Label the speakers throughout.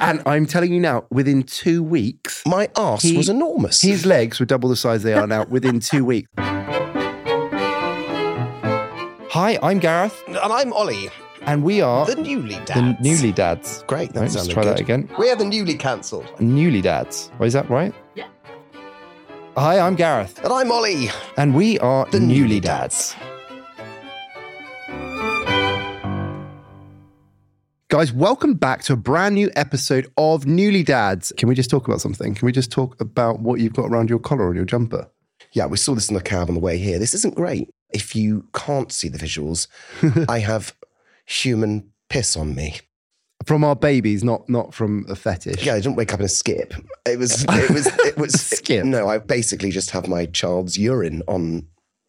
Speaker 1: And I'm telling you now, within two weeks,
Speaker 2: My arse
Speaker 1: He-
Speaker 2: was enormous.
Speaker 1: his legs were double the size they are now. Within two weeks. Hi, I'm Gareth,
Speaker 2: and I'm Ollie,
Speaker 1: and we are
Speaker 2: the newly dads.
Speaker 1: the newly dads.
Speaker 2: Great, that
Speaker 1: Right, let's
Speaker 2: sounded
Speaker 1: try that again.
Speaker 2: We are the newly cancelled.
Speaker 1: Newly dads. Oh, is that right? Yeah. Hi, I'm Gareth,
Speaker 2: And I'm Ollie.
Speaker 1: and we are
Speaker 2: The
Speaker 1: newly
Speaker 2: Newly
Speaker 1: dads. Guys, welcome back to a brand new episode of Newly Dads. Can we just talk about something? Can we just talk about what you've got around your collar on your jumper?
Speaker 2: Yeah, we saw this in the cab on the way here. This isn't great. If you can't see the visuals, I have human piss on me.
Speaker 1: From our babies, not not from a fetish.
Speaker 2: Yeah, I didn't wake up in a skip. It was, it was, it was.
Speaker 1: Skip?
Speaker 2: No, I basically just have my child's urine on,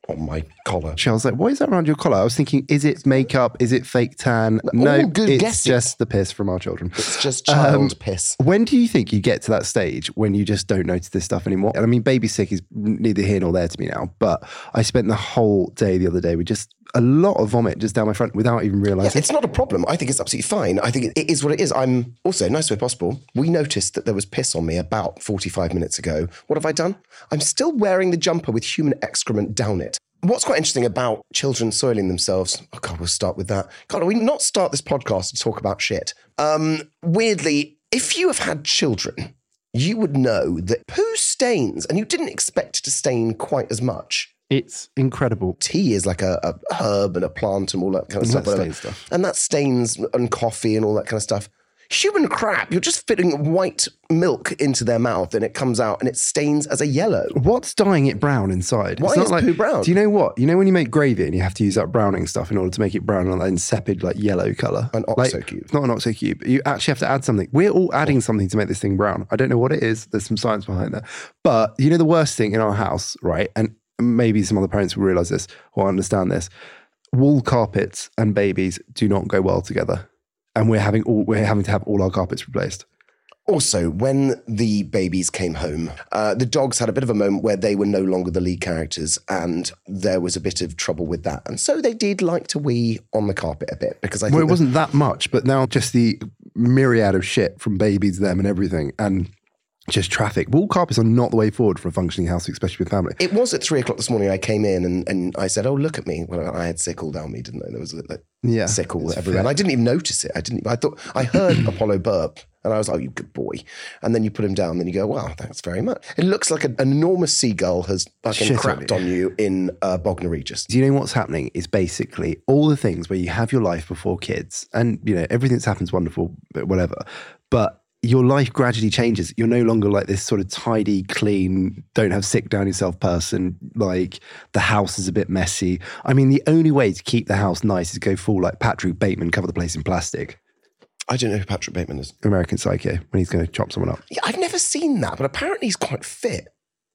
Speaker 2: on my collar.
Speaker 1: I was like, what is that around your collar? I was thinking, is it makeup? Is it fake tan? No,
Speaker 2: all good
Speaker 1: it's
Speaker 2: guesses.
Speaker 1: just the piss from our children.
Speaker 2: It's just child
Speaker 1: Um,
Speaker 2: piss.
Speaker 1: When do you think you get to that stage when you just don't notice this stuff anymore? And I mean, baby sick is neither here nor there to me now, but I spent the whole day the other day with just a lot of vomit just down my front without even
Speaker 2: Yeah,
Speaker 1: realizing.
Speaker 2: it's not a problem. I think it's absolutely fine. I think it, it is what it is. I'm also, nice way possible, we noticed that there was piss on me about 45 minutes ago. What have I done? I'm still wearing the jumper with human excrement down it. What's quite interesting about children soiling themselves, oh God, we'll start with that. God, we not start this podcast to talk about shit. Um, weirdly, if you have had children, you would know that poo stains, and you didn't expect to stain quite as much
Speaker 1: It's incredible.
Speaker 2: tea is like a, a herb and a plant and all that kind of
Speaker 1: And
Speaker 2: stuff.
Speaker 1: that stuff.
Speaker 2: And that stains and coffee and all that kind of stuff. Human crap, you're just fitting white milk into their mouth and it comes out and it stains as a yellow.
Speaker 1: What's dyeing it brown inside?
Speaker 2: Why
Speaker 1: it's not
Speaker 2: is
Speaker 1: like,
Speaker 2: poo brown?
Speaker 1: Do you know what? You know when you make gravy and you have to use that browning stuff in order to make it brown on that insipid like yellow color?
Speaker 2: An
Speaker 1: Like,
Speaker 2: cube.
Speaker 1: It's not an oxo cube. You actually have to add something. We're all adding something to make this thing brown. I don't know what it is. There's some science behind that. But you know the worst thing in our house, right? And maybe some other parents will realize this or understand this. Wool carpets and babies do not go well together. And we're having all we're having to have all our carpets replaced.
Speaker 2: Also, when the babies came home, uh, the dogs had a bit of a moment where they were no longer the lead characters, and there was a bit of trouble with that. And so they did like to wee on the carpet a bit because I think
Speaker 1: Well, it wasn't that much, but now just the myriad of shit from babies, them, and everything, and just traffic. Wall carpets are not the way forward for a functioning house, especially with family.
Speaker 2: It was at three o'clock this morning. I came in and, and I said, "Oh, look at me!" Well, I had sick all down me, didn't I? There was a, like,
Speaker 1: Yeah,
Speaker 2: sick all
Speaker 1: it's
Speaker 2: everywhere, and. I didn't even notice it. I didn't. I thought I heard Apollo burp, and I was like, "Oh, you good boy." And then you put him down, then you go, "Wow, thanks very much." It looks like an enormous seagull has fucking
Speaker 1: Shit
Speaker 2: crapped on you in uh, Bognor Regis.
Speaker 1: Do you know what's happening? Is basically all the things where you have your life before kids, and you know everything that's happen's wonderful, but whatever. But your life gradually changes. You're no longer like this sort of tidy, clean, don't have sick down yourself person. Like the house is a bit messy. I mean, the only way to keep the house nice is go full like Patrick Bateman, cover the place in plastic.
Speaker 2: I don't know who Patrick Bateman is.
Speaker 1: American Psycho when he's going to chop someone up.
Speaker 2: Yeah, I've never seen that, but apparently he's quite fit.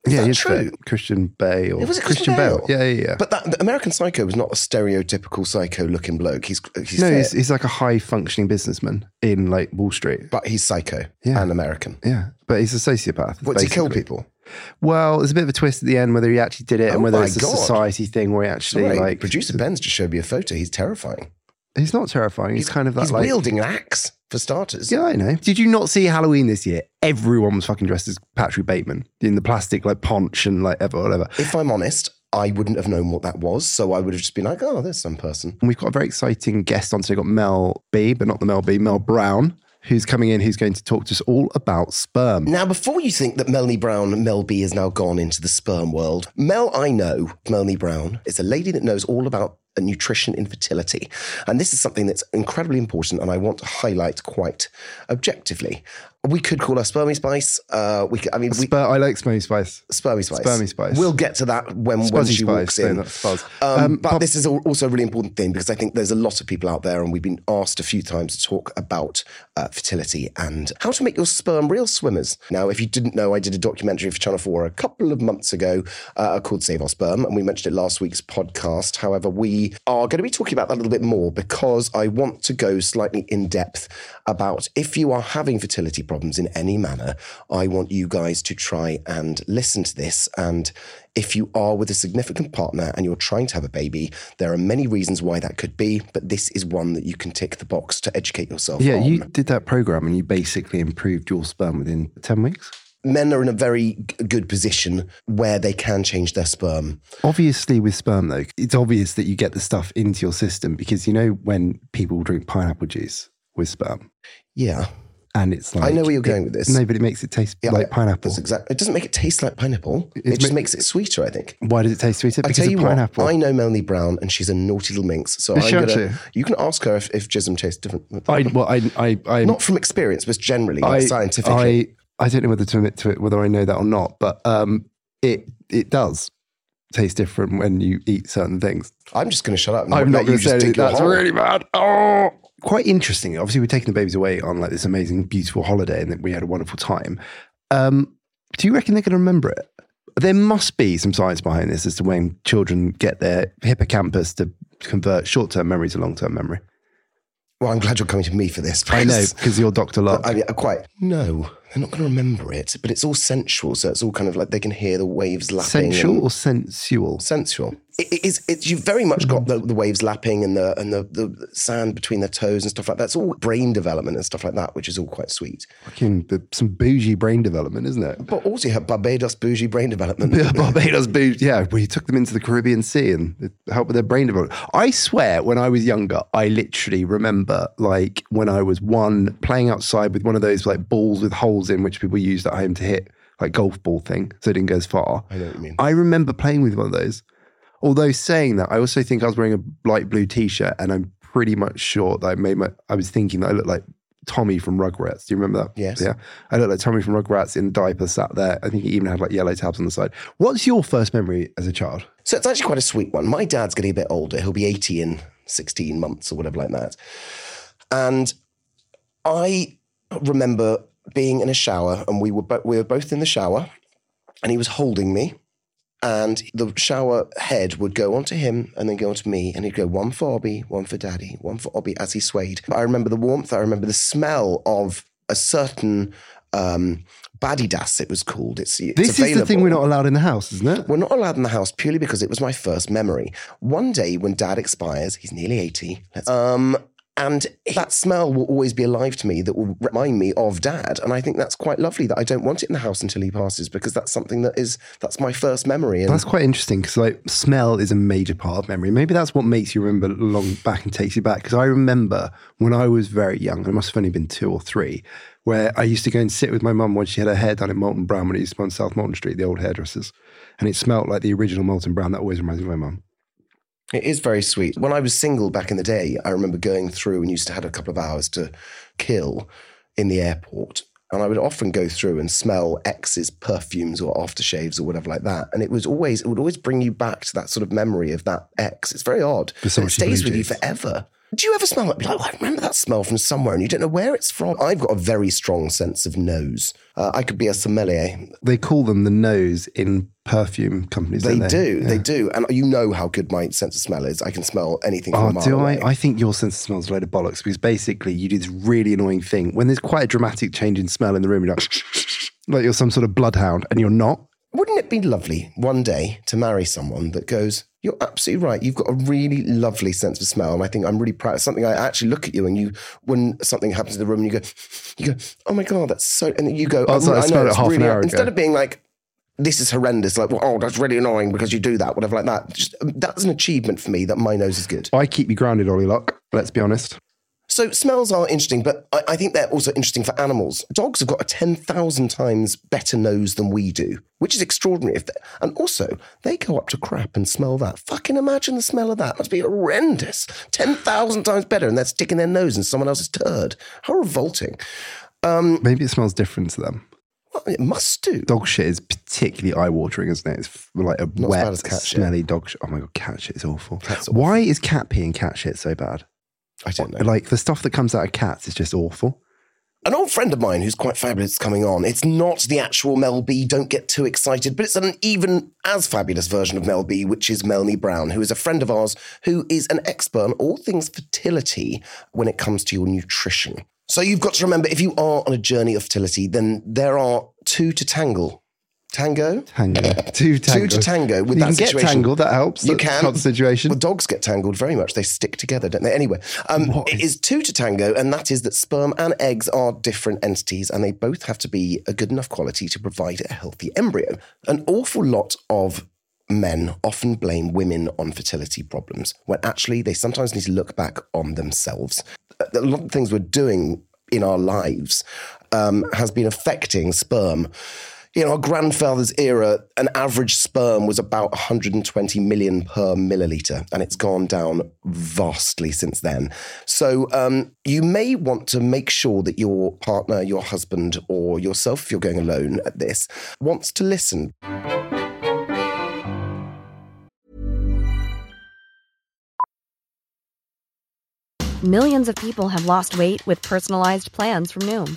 Speaker 2: Is
Speaker 1: yeah,
Speaker 2: that
Speaker 1: he's
Speaker 2: true?
Speaker 1: Christian Bale.
Speaker 2: It was it Christian Bale?
Speaker 1: Yeah, yeah, yeah.
Speaker 2: But that the American Psycho was not a stereotypical psycho-looking bloke. He's he's
Speaker 1: no, he's, he's like a high functioning businessman in like Wall Street.
Speaker 2: but he's psycho
Speaker 1: Yeah.
Speaker 2: and American.
Speaker 1: Yeah, but he's a sociopath.
Speaker 2: What does he kill people?
Speaker 1: Well, there's a bit of a twist at the end whether he actually did it
Speaker 2: Oh
Speaker 1: and whether it's a
Speaker 2: God.
Speaker 1: society thing where he actually
Speaker 2: Sorry,
Speaker 1: like.
Speaker 2: producer Ben's just showed me a photo. He's terrifying.
Speaker 1: He's not terrifying. He's, kind of that
Speaker 2: he's
Speaker 1: like.
Speaker 2: wielding an axe for starters.
Speaker 1: Yeah, I know. Did you not see Halloween this year? Everyone was fucking dressed as Patrick Bateman in the plastic like ponch and like ever whatever.
Speaker 2: If I'm honest, I wouldn't have known what that was. So I would have just been like, oh, there's some person.
Speaker 1: And we've got a very exciting guest on today. We've got Mel B, but not the Mel B, Mel Brown, who's coming in, who's going to talk to us all about sperm.
Speaker 2: Now, before you think that Melanie Brown, Mel B, has now gone into the sperm world, Mel, I know, Melanie Brown, is a lady that knows all about uh, nutrition infertility. And this is something that's incredibly important and I want to highlight quite objectively. We could call her Spermy Spice. Uh, we could, I mean, we,
Speaker 1: Spur- I like Spermy Spice.
Speaker 2: Spermy Spice.
Speaker 1: Spermy Spice.
Speaker 2: We'll get to that when, when she walks
Speaker 1: Spice. No,
Speaker 2: in. Um,
Speaker 1: Um,
Speaker 2: but
Speaker 1: pop-
Speaker 2: this is also a really important thing because I think there's a lot of people out there, and we've been asked a few times to talk about uh, fertility and how to make your sperm real swimmers. Now, if you didn't know, I did a documentary for Channel 4 a couple of months ago uh, called Save Our Sperm, and we mentioned it last week's podcast. However, we are going to be talking about that a little bit more because I want to go slightly in depth about if you are having fertility problems in any manner, I want you guys to try and listen to this. And if you are with a significant partner and you're trying to have a baby, there are many reasons why that could be, but this is one that you can tick the box to educate yourself
Speaker 1: Yeah,
Speaker 2: on.
Speaker 1: you did that program and you basically improved your sperm within 10 weeks.
Speaker 2: Men are in a very good position where they can change their sperm.
Speaker 1: Obviously, with sperm, though, it's obvious that you get the stuff into your system because you know when people drink pineapple juice with sperm
Speaker 2: Yeah.
Speaker 1: and it's like.
Speaker 2: I know where you're
Speaker 1: it-
Speaker 2: going with this.
Speaker 1: No, but it makes it taste
Speaker 2: Yeah,
Speaker 1: like
Speaker 2: I-
Speaker 1: pineapple.
Speaker 2: That's exactly. It doesn't make it taste like pineapple. It,
Speaker 1: It's
Speaker 2: just
Speaker 1: ma-
Speaker 2: makes it sweeter, I think.
Speaker 1: Why does it taste sweeter?
Speaker 2: I
Speaker 1: Because
Speaker 2: tell
Speaker 1: of
Speaker 2: you
Speaker 1: pineapple.
Speaker 2: what, I know Melanie Brown, and she's a naughty little minx. So I'm
Speaker 1: she
Speaker 2: gonna. You can ask her if, if jism tastes different.
Speaker 1: I, well, I, I, I,
Speaker 2: Not from experience, but generally, like
Speaker 1: I,
Speaker 2: scientifically.
Speaker 1: I, I don't know whether to admit to it, whether I know that or not, but um, it it does taste different when you eat certain things.
Speaker 2: I, am just going to shut up. And
Speaker 1: I'm not going to say it. That's really bad. Oh, quite interesting. Obviously, we're taking the babies away on like this amazing, beautiful holiday, and that we had a wonderful time. Um, do you reckon they're going to remember it? There must be some science behind this as to when children get their hippocampus to convert short-term memory to long-term memory.
Speaker 2: Well, I'm glad you're coming to me for this.
Speaker 1: I know
Speaker 2: because-
Speaker 1: you're Doctor Locke.
Speaker 2: I mean, quite. No, they're not going to remember it, but it's all sensual. So it's all kind of like they can hear the waves lapping.
Speaker 1: Sensual or sensual?
Speaker 2: sensual. It, it is. It's you've very much got the, the waves lapping and the and the, the sand between their toes and stuff like that. It's all brain development and stuff like that, which is all quite sweet.
Speaker 1: Fucking some bougie brain development, isn't it?
Speaker 2: But also, you have Barbados bougie brain development.
Speaker 1: Yeah, Barbados bougie. Yeah, we took them into the Caribbean Sea and it helped with their brain development. I swear, when I was younger, I literally remember like when I was one playing outside with one of those like balls with holes in which people used at home to hit like golf ball thing, so it didn't go as far.
Speaker 2: I know what you mean.
Speaker 1: I remember playing with one of those. Although saying that, I also think I was wearing a light blue t-shirt, and I'm pretty much sure that I made my. I was thinking that I looked like Tommy from Rugrats. Do you remember that?
Speaker 2: Yes.
Speaker 1: Yeah, I looked like Tommy from Rugrats in a diaper, sat there. I think he even had like yellow tabs on the side. What's your first memory as a child?
Speaker 2: So it's actually quite a sweet one. My dad's getting a bit older. He'll be 80 in 16 months or whatever like that. And I remember being in a shower and we were, bo- we were both in the shower and he was holding me and the shower head would go onto him and then go onto me and he'd go one for Obby, one for daddy, one for Obby as he swayed. I remember the warmth. I remember the smell of a certain um, Badidas, it was called. It's, it's
Speaker 1: This is the thing we're not allowed in the house, isn't it?
Speaker 2: We're not allowed in the house purely because it was my first memory. One day when dad expires, he's nearly 80, let's- um, and that smell will always be alive to me that will remind me of dad. And I think that's quite lovely that I don't want it in the house until he passes because that's something that is, that's my first memory. And
Speaker 1: That's quite interesting because like smell is a major part of memory. Maybe that's what makes you remember long back and takes you back. Because I remember when I was very young, I must have only been two or three, where I used to go and sit with my mum when she had her hair done in Molton Brown when it used to be on South Molton Street, the old hairdressers, and it smelled like the original Molton Brown. That always reminds me of my mum.
Speaker 2: It is very sweet. When I was single back in the day, I remember going through and used to have a couple of hours to kill in the airport. And I would often go through and smell ex's perfumes or aftershaves or whatever like that. And it was always, it would always bring you back to that sort of memory of that ex. It's very odd. It stays with you forever. Do you ever smell? Be like, "Oh, I remember that smell from somewhere and you don't know where it's from. I've got a very strong sense of nose. Uh, I could be a sommelier.
Speaker 1: They call them the nose in perfume companies.
Speaker 2: They,
Speaker 1: don't
Speaker 2: do,
Speaker 1: Yeah.
Speaker 2: they do. And you know how good my sense of smell is. I can smell anything from
Speaker 1: Oh, do
Speaker 2: away.
Speaker 1: I? I think your sense of smell is a load of bollocks because basically you do this really annoying thing when there's quite a dramatic change in smell in the room. You're like, like you're some sort of bloodhound, and you're not.
Speaker 2: Wouldn't it be lovely one day to marry someone that goes, You're absolutely right. You've got a really lovely sense of smell. And I think I'm really proud of something. I actually look at you and you, when something happens in the room, and you go, you go, Oh my God, that's so. And then you go,
Speaker 1: Oh, it's
Speaker 2: "Oh,
Speaker 1: like I
Speaker 2: know, it's
Speaker 1: half an
Speaker 2: really-"
Speaker 1: hour ago.
Speaker 2: Instead of being like, this is horrendous. Like, well, oh, that's really annoying because you do that, whatever, like that. Just, um, that's an achievement for me that my nose is good.
Speaker 1: I keep you grounded, Ollie Locke. Let's be honest.
Speaker 2: So smells are interesting, but I, I think they're also interesting for animals. Dogs have got a 10,000 times better nose than we do, which is extraordinary. If and also, they go up to crap and smell that. Fucking imagine the smell of that. must be horrendous. 10,000 times better, and they're sticking their nose in someone else's turd. How revolting.
Speaker 1: Um, Maybe it smells different to them.
Speaker 2: Well, it must do.
Speaker 1: Dog shit is particularly eye watering, isn't it? It's like a
Speaker 2: Not
Speaker 1: wet,
Speaker 2: as cat shit.
Speaker 1: smelly dog shit. Oh my God, cat shit is awful.
Speaker 2: Awful.
Speaker 1: Why is cat pee and cat shit so bad?
Speaker 2: I don't know.
Speaker 1: Like the stuff that comes out of cats is just awful.
Speaker 2: an old friend of mine who's quite fabulous coming on. It's not the actual Mel B, don't get too excited, but it's an even as fabulous version of Mel B, which is Melanie Brown, who is a friend of ours who is an expert on all things fertility when it comes to your nutrition. So you've got to remember if you are on a journey of fertility, then there are two to tangle. Tango?
Speaker 1: Tango. Two tango.
Speaker 2: Two to tango with
Speaker 1: you
Speaker 2: that
Speaker 1: can get tangled, that helps.
Speaker 2: You can.
Speaker 1: helps the situation.
Speaker 2: Well, dogs get tangled very much. They stick together, don't they? Anyway, um,
Speaker 1: What
Speaker 2: it
Speaker 1: is-
Speaker 2: is two to tango, and that is that sperm and eggs are different entities, and they both have to be a good enough quality to provide a healthy embryo. An awful lot of men often blame women on fertility problems, when actually they sometimes need to look back on themselves. A lot of things we're doing in our lives um, has been affecting sperm in our grandfather's era, an average sperm was about 120 million per milliliter, and it's gone down vastly since then. So um, you may want to make sure that your partner, your husband, or yourself, if you're going alone at this, wants to listen.
Speaker 3: Millions of people have lost weight with personalized plans from Noom,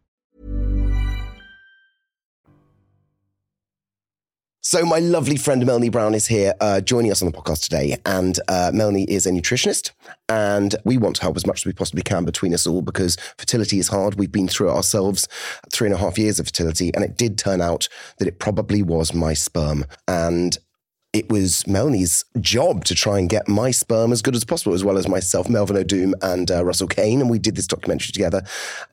Speaker 2: So, my lovely friend Melanie Brown is here uh, joining us on the podcast today. And uh, Melanie is a nutritionist, and we want to help as much as we possibly can between us all because fertility is hard. We've been through it ourselves, three and a half years of fertility, and it did turn out that it probably was my sperm. And it was Melanie's job to try and get my sperm as good as possible, as well as myself, Melvin Odoom, and uh, Russell Kane. And we did this documentary together,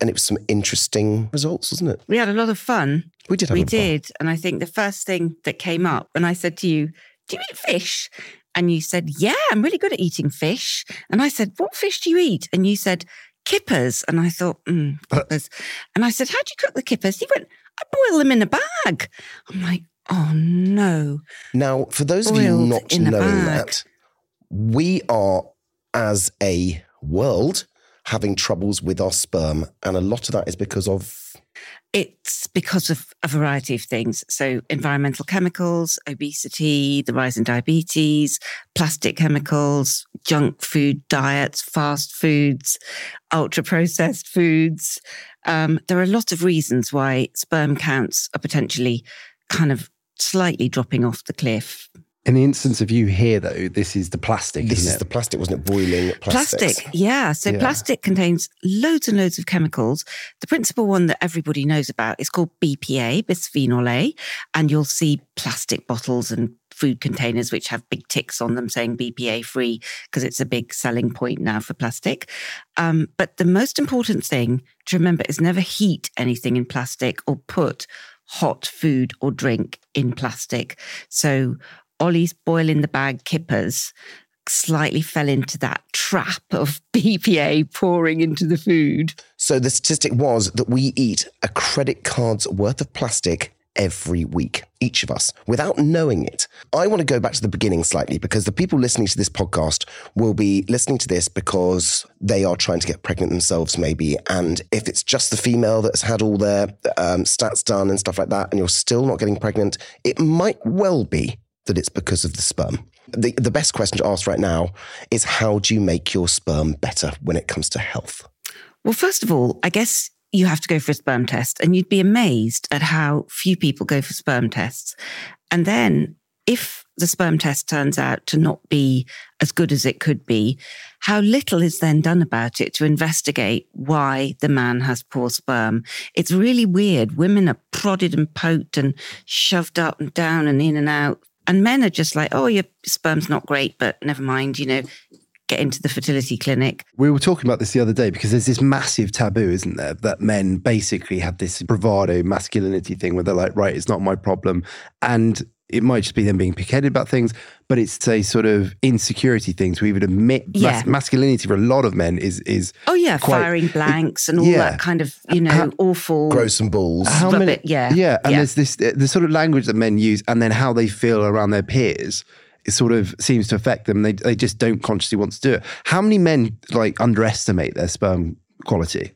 Speaker 2: and it was some interesting results, wasn't it?
Speaker 4: We had a lot of fun.
Speaker 2: We did have
Speaker 4: We
Speaker 2: a lot fun.
Speaker 4: did. And I think the first thing that came up when I said to you, Do you eat fish? And you said, Yeah, I'm really good at eating fish. And I said, What fish do you eat? And you said, Kippers. And I thought, mm, kippers. and I said, How do you cook the kippers? He went, I boil them in a bag. I'm like, Oh no.
Speaker 2: Now, for those of you not knowing that, we are, as a world, having troubles with our sperm. And a lot of that is because of.
Speaker 4: It's because of a variety of things. So, environmental chemicals, obesity, the rise in diabetes, plastic chemicals, junk food diets, fast foods, ultra processed foods. Um, there are a lot of reasons why sperm counts are potentially kind of slightly dropping off the cliff.
Speaker 1: In the instance of you here, though, this is the plastic,
Speaker 2: This
Speaker 1: isn't
Speaker 2: is
Speaker 1: it?
Speaker 2: the plastic, wasn't it? Boiling plastics.
Speaker 4: Plastic, yeah. So
Speaker 1: Yeah.
Speaker 4: plastic contains loads and loads of chemicals. The principal one that everybody knows about is called BPA, bisphenol A, and you'll see plastic bottles and food containers which have big ticks on them saying BPA free because it's a big selling point now for plastic. Um, but the most important thing to remember is never heat anything in plastic or put hot food or drink in plastic. So Ollie's boil in the bag kippers slightly fell into that trap of BPA pouring into the food.
Speaker 2: So the statistic was that we eat a credit card's worth of plastic every week, each of us, without knowing it. I want to go back to the beginning slightly because the people listening to this podcast will be listening to this because they are trying to get pregnant themselves, maybe. And if it's just the female that's had all their um, stats done and stuff like that, and you're still not getting pregnant, it might well be that it's because of the sperm. The, the best question to ask right now is how do you make your sperm better when it comes to health?
Speaker 4: Well, first of all, I guess you have to go for a sperm test, and you'd be amazed at how few people go for sperm tests. And then, if the sperm test turns out to not be as good as it could be, how little is then done about it to investigate why the man has poor sperm? It's really weird. Women are prodded and poked and shoved up and down and in and out. And men are just like, oh, your sperm's not great, but never mind, you know, get into the fertility clinic.
Speaker 1: We were talking about this the other day because there's this massive taboo, isn't there, that men basically have this bravado masculinity thing where they're like, right, it's not my problem. And it might just be them being pig about things, but it's a sort of insecurity thing to even admit
Speaker 4: Yeah.
Speaker 1: mas- masculinity for a lot of men is is
Speaker 4: Oh, yeah,
Speaker 1: quite-
Speaker 4: firing blanks and all
Speaker 1: Yeah.
Speaker 4: that kind of, you know,
Speaker 1: How-
Speaker 4: awful.
Speaker 2: Grow some balls.
Speaker 1: how many
Speaker 4: it, yeah,
Speaker 1: yeah and
Speaker 4: yeah.
Speaker 1: there's this the sort of language that men use and then how they feel around their peers it sort of seems to affect them they, they just don't consciously want to do it how many men like underestimate their sperm quality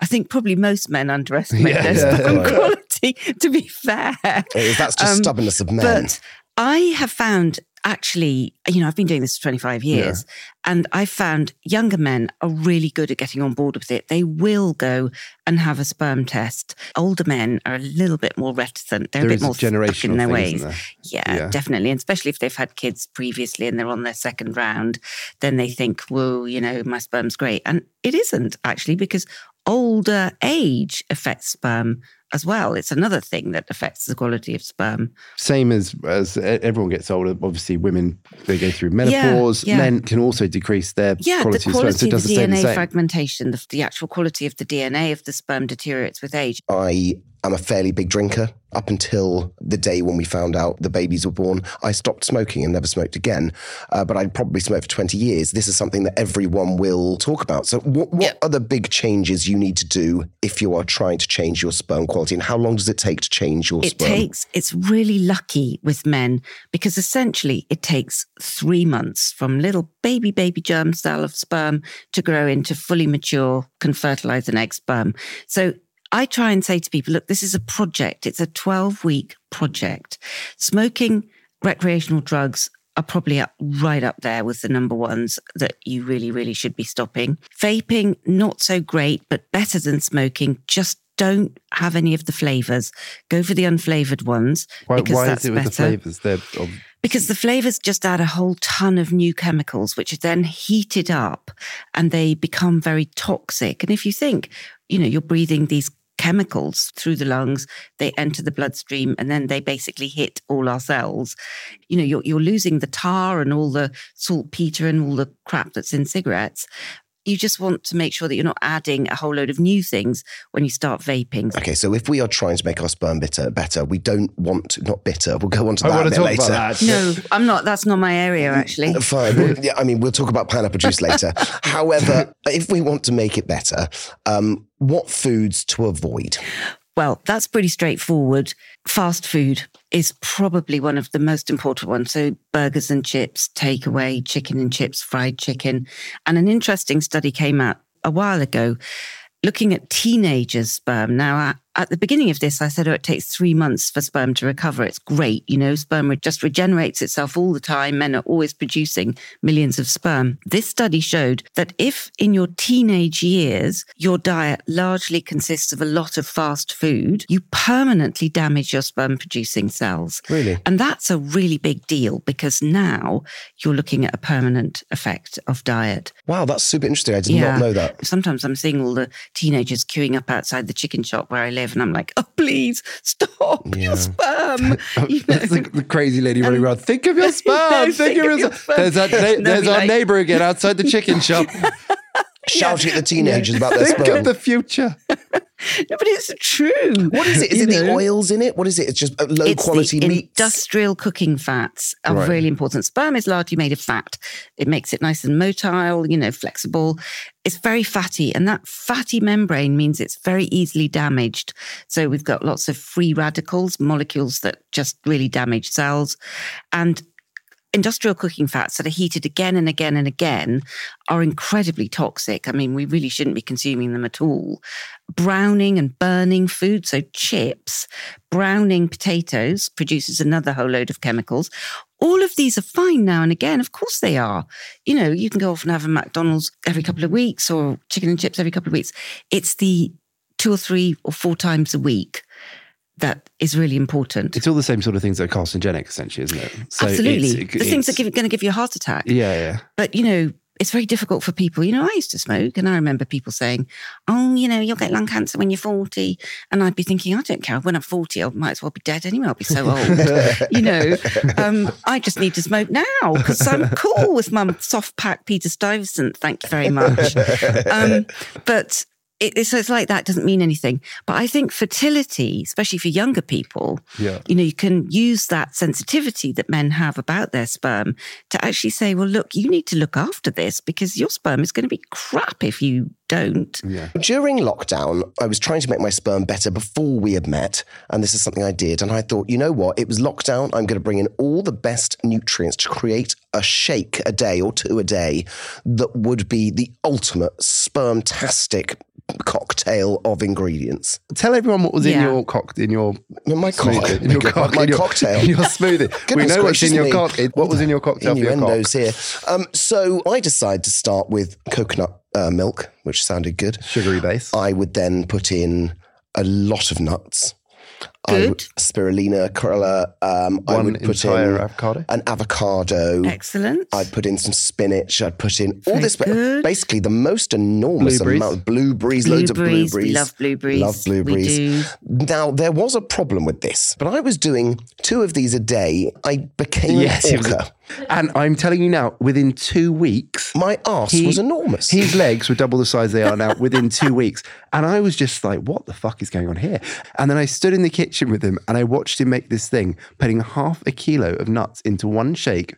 Speaker 4: I think probably most men underestimate
Speaker 1: Yeah,
Speaker 4: their
Speaker 1: yeah,
Speaker 4: sperm
Speaker 2: right.
Speaker 4: quality, to be fair.
Speaker 2: That's just
Speaker 4: Um,
Speaker 2: stubbornness of men.
Speaker 4: But I have found actually, you know, I've been mm. doing this for 25 years, and I've found younger men are really good at getting on board with it. They will go and have a sperm test. Older men are a little bit more reticent. They're
Speaker 1: There
Speaker 4: a bit more
Speaker 1: generational
Speaker 4: in their
Speaker 1: thing,
Speaker 4: ways. Yeah,
Speaker 1: Yeah.
Speaker 4: definitely. And especially if they've had kids previously and they're on their second round, then they think, whoa, you know, my sperm's great. And it isn't actually because older age affects sperm as well. It's another thing that affects the quality of sperm.
Speaker 1: same as as everyone gets older obviously women they go through menopause
Speaker 4: yeah.
Speaker 1: men can also decrease their
Speaker 4: Yeah,
Speaker 1: quality,
Speaker 4: the
Speaker 1: of sperm
Speaker 4: quality
Speaker 1: so
Speaker 4: of the DNA fragmentation, the, the actual quality of the DNA of the sperm deteriorates with age.
Speaker 2: I am a fairly big drinker. Up until the day when we found out the babies were born, I stopped smoking and never smoked again. Uh, but I'd probably smoked for 20 years. This is something that everyone will talk about. So, what, what
Speaker 4: Yeah.
Speaker 2: are the big changes you need to do if you are trying to change your sperm quality? And how long does it take to change your sperm quality?
Speaker 4: It
Speaker 2: sperm?
Speaker 4: takes, it's really lucky with men because essentially it takes three months from little baby, baby germ cell of sperm to grow into fully mature, can fertilize an egg sperm. So I try and say to people, look, this is a project. It's a 12 week project. Smoking recreational drugs are probably up, right up there with the number ones that you really, really should be stopping. Vaping, not so great, but better than smoking. Just don't have any of the flavors. Go for the unflavored ones
Speaker 1: why,
Speaker 4: because
Speaker 1: why
Speaker 4: that's
Speaker 1: is it with
Speaker 4: better.
Speaker 1: the of,
Speaker 4: Because the flavors just add a whole ton of new chemicals, which are then heated up and they become very toxic. And if you think, you know, you're breathing these chemicals through the lungs, they enter the bloodstream and then they basically hit all our cells. You know, you're, you're losing the tar and all the saltpeter and all the crap that's in cigarettes. You just want to make sure that you're not adding a whole load of new things when you start vaping.
Speaker 2: Okay, so if we are trying to make our sperm bitter better, we don't want not bitter. We'll go on to
Speaker 1: I
Speaker 2: that a
Speaker 1: want to
Speaker 2: bit
Speaker 1: talk
Speaker 2: later.
Speaker 1: about that
Speaker 4: No, I'm not. That's not my area, actually.
Speaker 2: Fine. Well, yeah, I mean, we'll talk about pineapple juice later. However, if we want to make it better, um, what foods to avoid?
Speaker 4: Well, that's pretty straightforward. Fast food is probably one of the most important ones. So, burgers and chips, takeaway, chicken and chips, fried chicken. And an interesting study came out a while ago looking at teenagers' sperm. Now, at, the beginning of this, I said, oh, it takes three months for sperm to recover. It's great. You know, sperm just regenerates itself all the time. Men are always producing millions of sperm. This study showed that if in your teenage years, your diet largely consists of a lot of fast food, you permanently damage your sperm producing cells.
Speaker 2: Really?
Speaker 4: And that's a really big deal because now you're looking at a permanent effect of diet.
Speaker 2: Wow, that's super interesting. I did not know that.
Speaker 4: Sometimes I'm seeing all the teenagers queuing up outside the chicken shop where I live, and I'm like, oh, please stop your sperm. You know?
Speaker 1: That's the, the crazy lady running around. Think of your sperm.
Speaker 4: No,
Speaker 1: think, of your sperm. There's,
Speaker 4: No,
Speaker 1: there's our
Speaker 4: like-
Speaker 1: neighbor again outside the chicken shop.
Speaker 2: Shouting at the teenagers about their
Speaker 1: think
Speaker 2: sperm.
Speaker 1: of the future.
Speaker 4: No, but it's true.
Speaker 2: What is it? Is
Speaker 4: You
Speaker 2: it the oils in it? What is it? It's just uh, low
Speaker 4: It's
Speaker 2: quality
Speaker 4: the
Speaker 2: meats.
Speaker 4: Industrial cooking fats are
Speaker 1: Right.
Speaker 4: really important. Sperm is largely made of fat. It makes it nice and motile, you know, flexible. It's very fatty, and that fatty membrane means it's very easily damaged. So we've got lots of free radicals, molecules that just really damage cells, and industrial cooking fats that are heated again and again and again are incredibly toxic. I mean, we really shouldn't be consuming them at all. Browning and burning food, so chips, browning potatoes produces another whole load of chemicals. All of these are fine now and again. Of course they are. You know, you can go off and have a McDonald's every couple of weeks or chicken and chips every couple of weeks. It's the two or three or four times a week that is really important.
Speaker 1: It's all the same sort of things that are carcinogenic, essentially, isn't it? So
Speaker 4: Absolutely.
Speaker 1: it's-
Speaker 4: the things that are going to give you a heart attack.
Speaker 1: Yeah, yeah.
Speaker 4: But, you know, it's very difficult for people. You know, I used to smoke and I remember people saying, oh, you know, you'll get lung cancer when you're 40. And I'd be thinking, I don't care. When I'm 40, I might as well be dead anyway. I'll be so old. you know, um, I just need to smoke now because I'm cool with my soft pack Peter Stuyvesant. Thank you very much. Um, but it, so it's like that doesn't mean anything. But I think fertility, especially for younger people,
Speaker 1: Yeah.
Speaker 4: you know, you can use that sensitivity that men have about their sperm to actually say, well, look, you need to look after this because your sperm is going to be crap if you don't.
Speaker 1: Yeah.
Speaker 2: During lockdown, I was trying to make my sperm better before we had met. And this is something I did. And I thought, you know what? It was lockdown. I'm going to bring in all the best nutrients to create a shake a day or two a day that would be the ultimate sperm-tastic cocktail of ingredients.
Speaker 1: Tell everyone what was in your cock in your
Speaker 2: My cock,
Speaker 1: in your cock,
Speaker 2: my
Speaker 1: in your,
Speaker 2: cocktail.
Speaker 1: in your smoothie. we know what's in your
Speaker 2: me.
Speaker 1: cock. What was in your cocktail for your cock?
Speaker 2: Here. Um, so I decided to start with coconut uh, milk, which sounded good.
Speaker 1: Sugary base.
Speaker 2: I would then put in a lot of nuts. I would, spirulina, chlorella. Um, I would put in
Speaker 1: avocado.
Speaker 2: an avocado.
Speaker 4: Excellent.
Speaker 2: I'd put in some spinach. I'd put in all
Speaker 4: Very
Speaker 2: this,
Speaker 4: good.
Speaker 2: basically the most enormous
Speaker 1: Blueberries.
Speaker 2: amount of blueberries, loads of
Speaker 4: Blueberries.
Speaker 2: blueberries.
Speaker 4: We love blueberries.
Speaker 2: Love blueberries. Now there was a problem with this, but I was doing two of these a day. I became
Speaker 1: Yes, was
Speaker 2: orca.
Speaker 1: And I'm telling you now, within two weeks,
Speaker 2: My arse
Speaker 1: he-
Speaker 2: was enormous.
Speaker 1: His legs were double the size they are now within two weeks. And I was just like, what the fuck is going on here? And then I stood in the kitchen with him and I watched him make this thing, putting half a kilo of nuts into one shake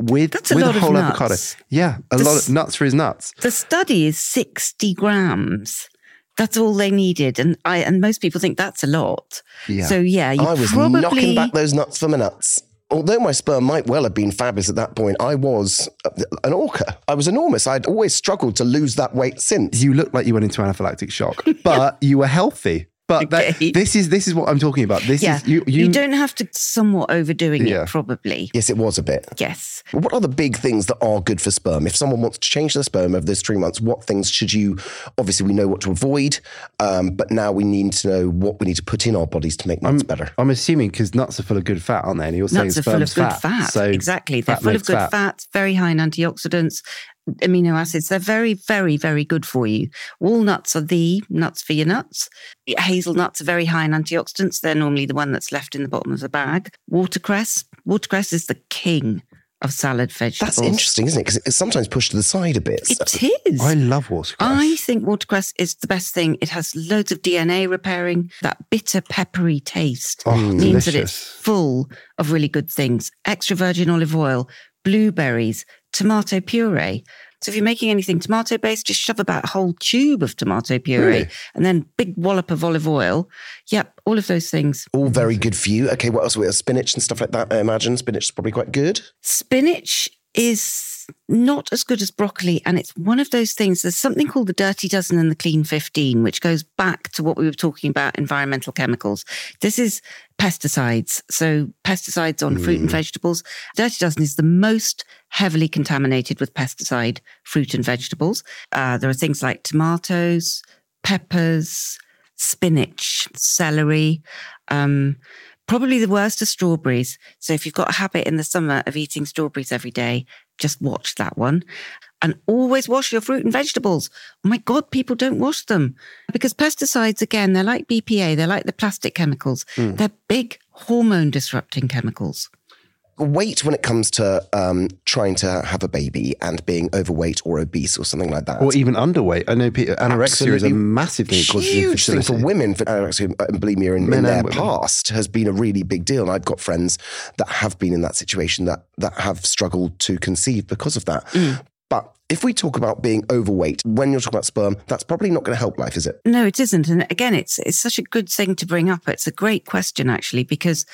Speaker 1: with,
Speaker 4: That's a
Speaker 1: with
Speaker 4: lot
Speaker 1: a
Speaker 4: of
Speaker 1: whole
Speaker 4: nuts.
Speaker 1: avocado. Yeah, a
Speaker 4: This-
Speaker 1: lot of nuts for his nuts.
Speaker 4: The study is 60 grams. That's all they needed. And I and most people think that's a lot.
Speaker 1: Yeah.
Speaker 4: So yeah, you
Speaker 2: I was
Speaker 4: probably
Speaker 2: knocking back those nuts for my nuts. Although my sperm might well have been fabulous at that point, I was uh, an orca. I was enormous. I'd always struggled to lose that weight since.
Speaker 1: You looked like you went into anaphylactic shock, but you were healthy. But that, this is this is what I'm talking about. This
Speaker 4: yeah,
Speaker 1: is you.
Speaker 4: you,
Speaker 1: You,
Speaker 4: don't have to somewhat overdoing
Speaker 1: Yeah.
Speaker 4: it, probably.
Speaker 2: Yes, it was a bit.
Speaker 4: Yes.
Speaker 2: What are the big things that are good for sperm? If someone wants to change their sperm over those three months, what things should you? Obviously, we know what to avoid, um, but now we need to know what we need to put in our bodies to make nuts better.
Speaker 1: I'm assuming because nuts are full of good fat, aren't they? And you're saying
Speaker 4: Nuts are full of
Speaker 1: sperm's
Speaker 4: good
Speaker 1: fat.
Speaker 4: fat.
Speaker 1: So
Speaker 4: exactly. They're full of good
Speaker 1: fat.
Speaker 4: fats, very high in antioxidants, amino acids. They're very, very, very good for you. Walnuts are the nuts for your nuts. Hazelnuts are very high in antioxidants. They're normally the one that's left in the bottom of the bag. Watercress. Watercress is the king of salad vegetables.
Speaker 2: That's interesting, isn't it? Because it's sometimes pushed to the side a bit.
Speaker 4: It is.
Speaker 1: I love watercress.
Speaker 4: I think watercress is the best thing. It has loads of DNA repairing. That bitter, peppery taste
Speaker 1: Oh,
Speaker 4: means that it's full of really good things. Extra virgin olive oil, blueberries, tomato puree. So if you're making anything tomato based, just shove about a whole tube of tomato puree
Speaker 1: Really?
Speaker 4: and then big wallop of olive oil. Yep, all of those things.
Speaker 2: all very good for you. Okay, what else? We have spinach and stuff like that. I imagine spinach is probably quite good.
Speaker 4: Spinach is not as good as broccoli. And it's one of those things. There's something called the dirty dozen and the clean 15, which goes back to what we were talking about environmental chemicals. This is pesticides. So, pesticides on fruit and vegetables. Dirty dozen is the most heavily contaminated with pesticide fruit and vegetables. Uh, there are things like tomatoes, peppers, spinach, celery. Um, Probably the worst are strawberries. So if you've got a habit in the summer of eating strawberries every day, just watch that one. And always wash your fruit and vegetables. Oh my God, people don't wash them. Because pesticides, again, they're like BPA, they're like the plastic chemicals. Hmm. They're big hormone disrupting chemicals.
Speaker 2: Weight when it comes to um, trying to have a baby and being overweight or obese or something like that.
Speaker 1: Or even underweight. I know pe- anorexia is a
Speaker 2: Absolutely
Speaker 1: massive thing. that causes
Speaker 2: huge thing for
Speaker 1: infertility.
Speaker 2: women for anorexia and bulimia in, in their
Speaker 1: women.
Speaker 2: past has been a really big deal. And I've got friends that have been in that situation that that have struggled to conceive because of that.
Speaker 4: Mm.
Speaker 2: But if we talk about being overweight, when you're talking about sperm, that's probably not going to help life, is it?
Speaker 4: No, it isn't. And again, it's it's such a good thing to bring up. It's a great question actually, because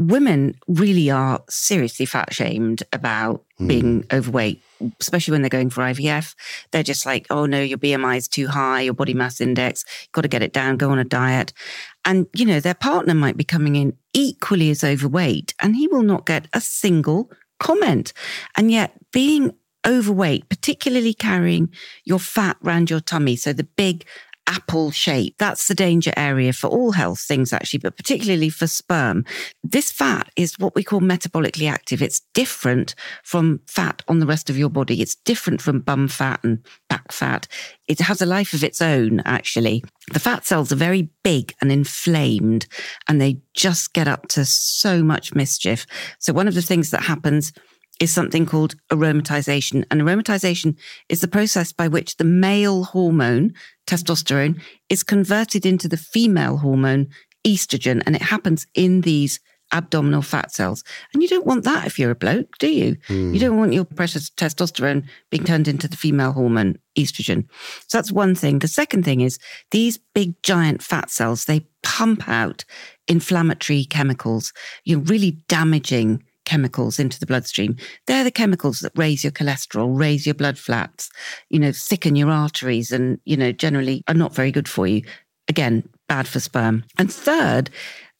Speaker 4: women really are seriously fat shamed about hmm. being overweight, especially when they're going for IVF. They're just like, oh no, your BMI is too high, your body mass index, you've got to get it down, go on a diet. And, you know, their partner might be coming in equally as overweight and he will not get a single comment. And yet being overweight, particularly carrying your fat round your tummy, so the big apple shape, that's the danger area for all health things, actually, but particularly for sperm. This fat is what we call metabolically active. It's different from fat on the rest of your body. It's different from bum fat and back fat. It has a life of its own, actually. The fat cells are very big and inflamed, and they just get up to so much mischief. So, one of the things that happens is something called aromatization. And aromatization is the process by which the male hormone, testosterone, is converted into the female hormone, estrogen. And it happens in these abdominal fat cells. And you don't want that if you're a bloke, do you? You hmm. don't want your precious testosterone being turned into the female hormone, estrogen. So that's one thing. The second thing is these big giant fat cells, they pump out inflammatory chemicals. You're really damaging chemicals into the bloodstream. They're the chemicals that raise your cholesterol, raise your blood flats, you know, thicken your arteries and, you know, generally are not very good for you. Again, bad for sperm. And third,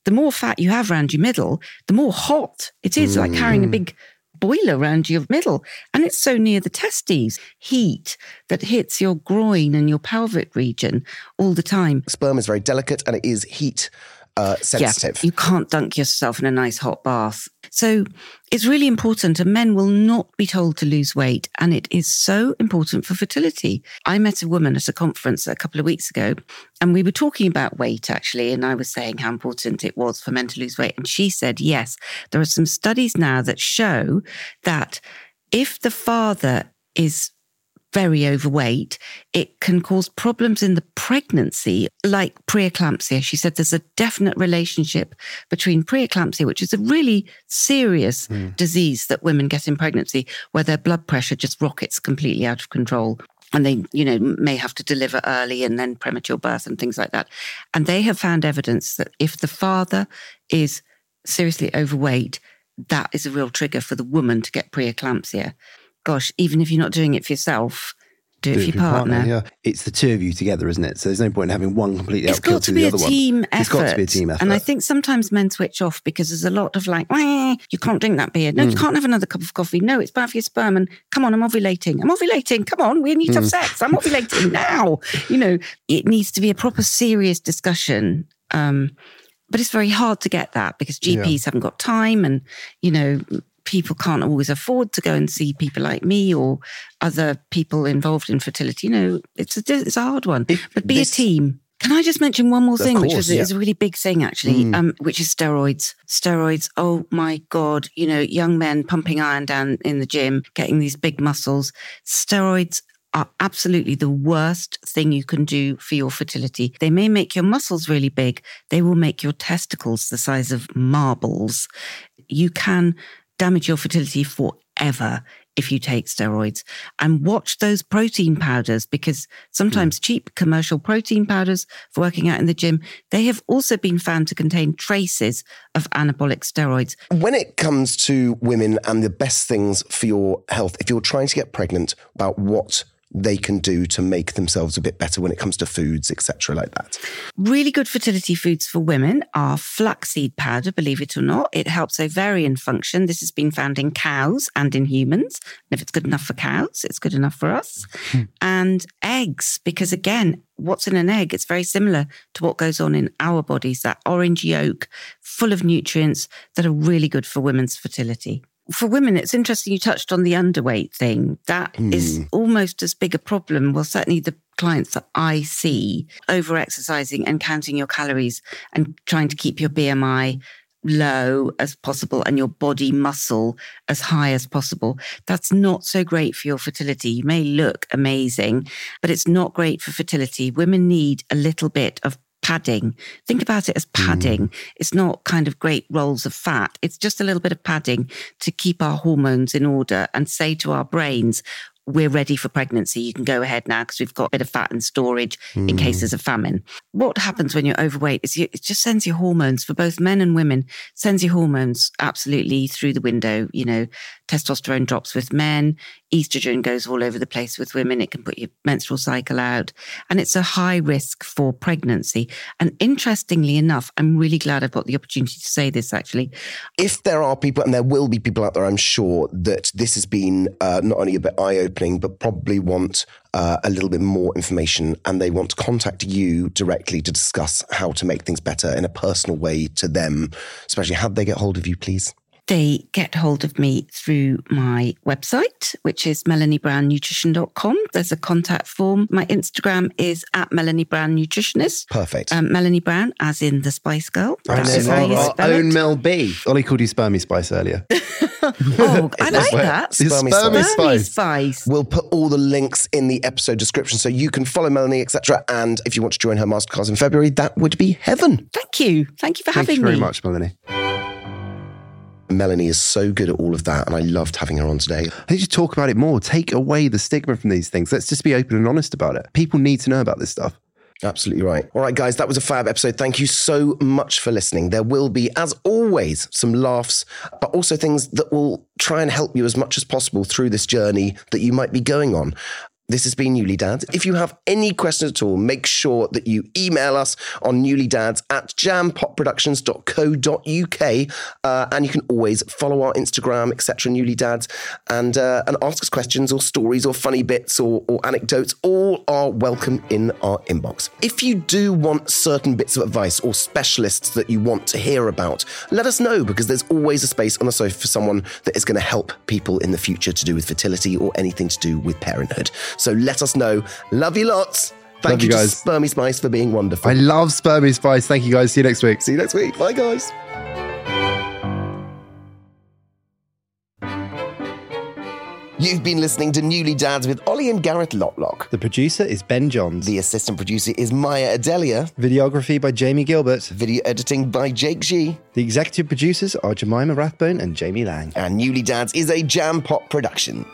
Speaker 4: the more fat you have around your middle, the more hot it is, like carrying a mm. big boiler around your middle. And it's so near the testes, heat that hits your groin and your pelvic region all the time.
Speaker 2: Sperm is very delicate and it is heat uh, sensitive.
Speaker 4: Yeah, you can't dunk yourself in a nice hot bath. So it's really important, and men will not be told to lose weight. And it is so important for fertility. I met a woman at a conference a couple of weeks ago, and we were talking about weight actually. And I was saying how important it was for men to lose weight. And she said, yes, there are some studies now that show that if the father is very overweight, it can cause problems in the pregnancy, like preeclampsia. She said there's a definite relationship between preeclampsia, which is a really serious hmm. disease that women get in pregnancy, where their blood pressure just rockets completely out of control. And they, you know, may have to deliver early and then premature birth and things like that. And they have found evidence that if the father is seriously overweight, that is a real trigger for the woman to get preeclampsia gosh, even if you're not doing it for yourself, do it for your partner.
Speaker 1: Yeah, it's the two of you together, isn't it? So there's no point in having one completely
Speaker 4: It's got to
Speaker 1: to
Speaker 4: be
Speaker 1: the
Speaker 4: a
Speaker 1: other one.
Speaker 4: team effort.
Speaker 1: It's got to be a team effort.
Speaker 4: And I think sometimes men switch off because there's a lot of like, you can't drink that beer. No,
Speaker 1: Mm.
Speaker 4: you can't have another cup of coffee. No, it's bad for your sperm. And come on, I'm ovulating. I'm ovulating. Come on, we need to have
Speaker 1: Mm.
Speaker 4: sex. I'm ovulating now. You know, it needs to be a proper serious discussion. Um, but it's very hard to get that because GPs haven't got time and, you know, people can't always afford to go and see people like me or other people involved in fertility. You know, it's a, it's a hard one. but be
Speaker 2: this-
Speaker 4: a team. Can I just mention one more thing, which
Speaker 2: course,
Speaker 4: is,
Speaker 2: yeah.
Speaker 4: is a really big thing actually, um, which is steroids. Steroids. Oh my God. You know, young men pumping iron down in the gym, getting these big muscles. Steroids are absolutely the worst thing you can do for your fertility. They may make your muscles really big. They will make your testicles the size of marbles. You can damage your fertility forever if you take steroids. And watch those protein powders because sometimes hmm. cheap commercial protein powders for working out in the gym, they have also been found to contain traces of anabolic steroids.
Speaker 2: When it comes to women and the best things for your health, if you're trying to get pregnant, about what they can do to make themselves a bit better when it comes to foods, etc., like that.
Speaker 4: Really good fertility foods for women are flaxseed powder, believe it or not. It helps ovarian function. This has been found in cows and in humans. And if it's good enough for cows, it's good enough for us. Hmm. and eggs, because again, what's in an egg? It's very similar to what goes on in our bodies, that orange yolk full of nutrients that are really good for women's fertility. For women, it's interesting you touched on the underweight thing. That hmm. is almost as big a problem. Well, certainly the clients that I see over exercising and counting your calories and trying to keep your BMI low as possible and your body muscle as high as possible. That's not so great for your fertility. You may look amazing, but it's not great for fertility. Women need a little bit of padding. Think about it as padding. Mm. It's not kind of great rolls of fat. It's just a little bit of padding to keep our hormones in order and say to our brains, we're ready for pregnancy. You can go ahead now because we've got a bit of fat in storage mm. in cases of famine. What happens when you're overweight is you, it just sends your hormones for both men and women, sends your hormones absolutely through the window. You know, testosterone drops with men, estrogen goes all over the place with women. It can put your menstrual cycle out. And it's a high risk for pregnancy. And interestingly enough, I'm really glad I've got the opportunity to say this actually.
Speaker 2: If there are people, and there will be people out there, I'm sure, that this has been uh, not only a bit eye opening, but probably want uh, a little bit more information and they want to contact you directly to discuss how to make things better in a personal way to them, especially how they get hold of you, please?
Speaker 4: They get hold of me through my website, which is melaniebrownnutrition.com. There's a contact form. My Instagram is at Melanie Brown Nutritionist.
Speaker 2: Perfect.
Speaker 4: Um, Melanie Brown, as in the Spice Girl.
Speaker 1: That's how you spell own it. Mel B. Ollie called you Spermy Spice earlier.
Speaker 4: oh, I like that.
Speaker 1: Spermy, Spermy Spice.
Speaker 4: Spermy Spice.
Speaker 2: We'll put all the links in the episode description so you can follow Melanie, etc. And if you want to join her masterclass in February, that would be heaven.
Speaker 4: Thank you. Thank you for
Speaker 1: Thank
Speaker 4: having
Speaker 1: you very
Speaker 4: me.
Speaker 1: much, Melanie.
Speaker 2: Melanie is so good at all of that, and I loved having her on today.
Speaker 1: I think you talk about it more. Take away the stigma from these things. Let's just be open and honest about it. People need to know about this stuff.
Speaker 2: Absolutely right. All right, guys, that was a fab episode. Thank you so much for listening. There will be, as always, some laughs, but also things that will try and help you as much as possible through this journey that you might be going on. This has been Newly Dads. If you have any questions at all, make sure that you email us on newlydads at jampotproductions.co.uk. Uh, and you can always follow our Instagram, etc., Newly Dads, and, uh, and ask us questions or stories or funny bits or, or anecdotes. All are welcome in our inbox. If you do want certain bits of advice or specialists that you want to hear about, let us know because there's always a space on the sofa for someone that is going to help people in the future to do with fertility or anything to do with parenthood. So let us know. Love you lots. Thank
Speaker 1: Love
Speaker 2: you,
Speaker 1: you
Speaker 2: to
Speaker 1: guys.
Speaker 2: Spermy Spice for being wonderful.
Speaker 1: I love Spermy Spice. Thank you guys. See you next week.
Speaker 2: See you next week. Bye, guys. You've been listening to Newly Dads with Ollie and Gareth Lotlock.
Speaker 1: The producer is Ben Johns.
Speaker 2: The assistant producer is Maya Adelia.
Speaker 1: Videography by Jamie Gilbert.
Speaker 2: Video editing by Jake G.
Speaker 1: The executive producers are Jemima Rathbone and Jamie Lang.
Speaker 2: And Newly Dads is a Jam Pot production.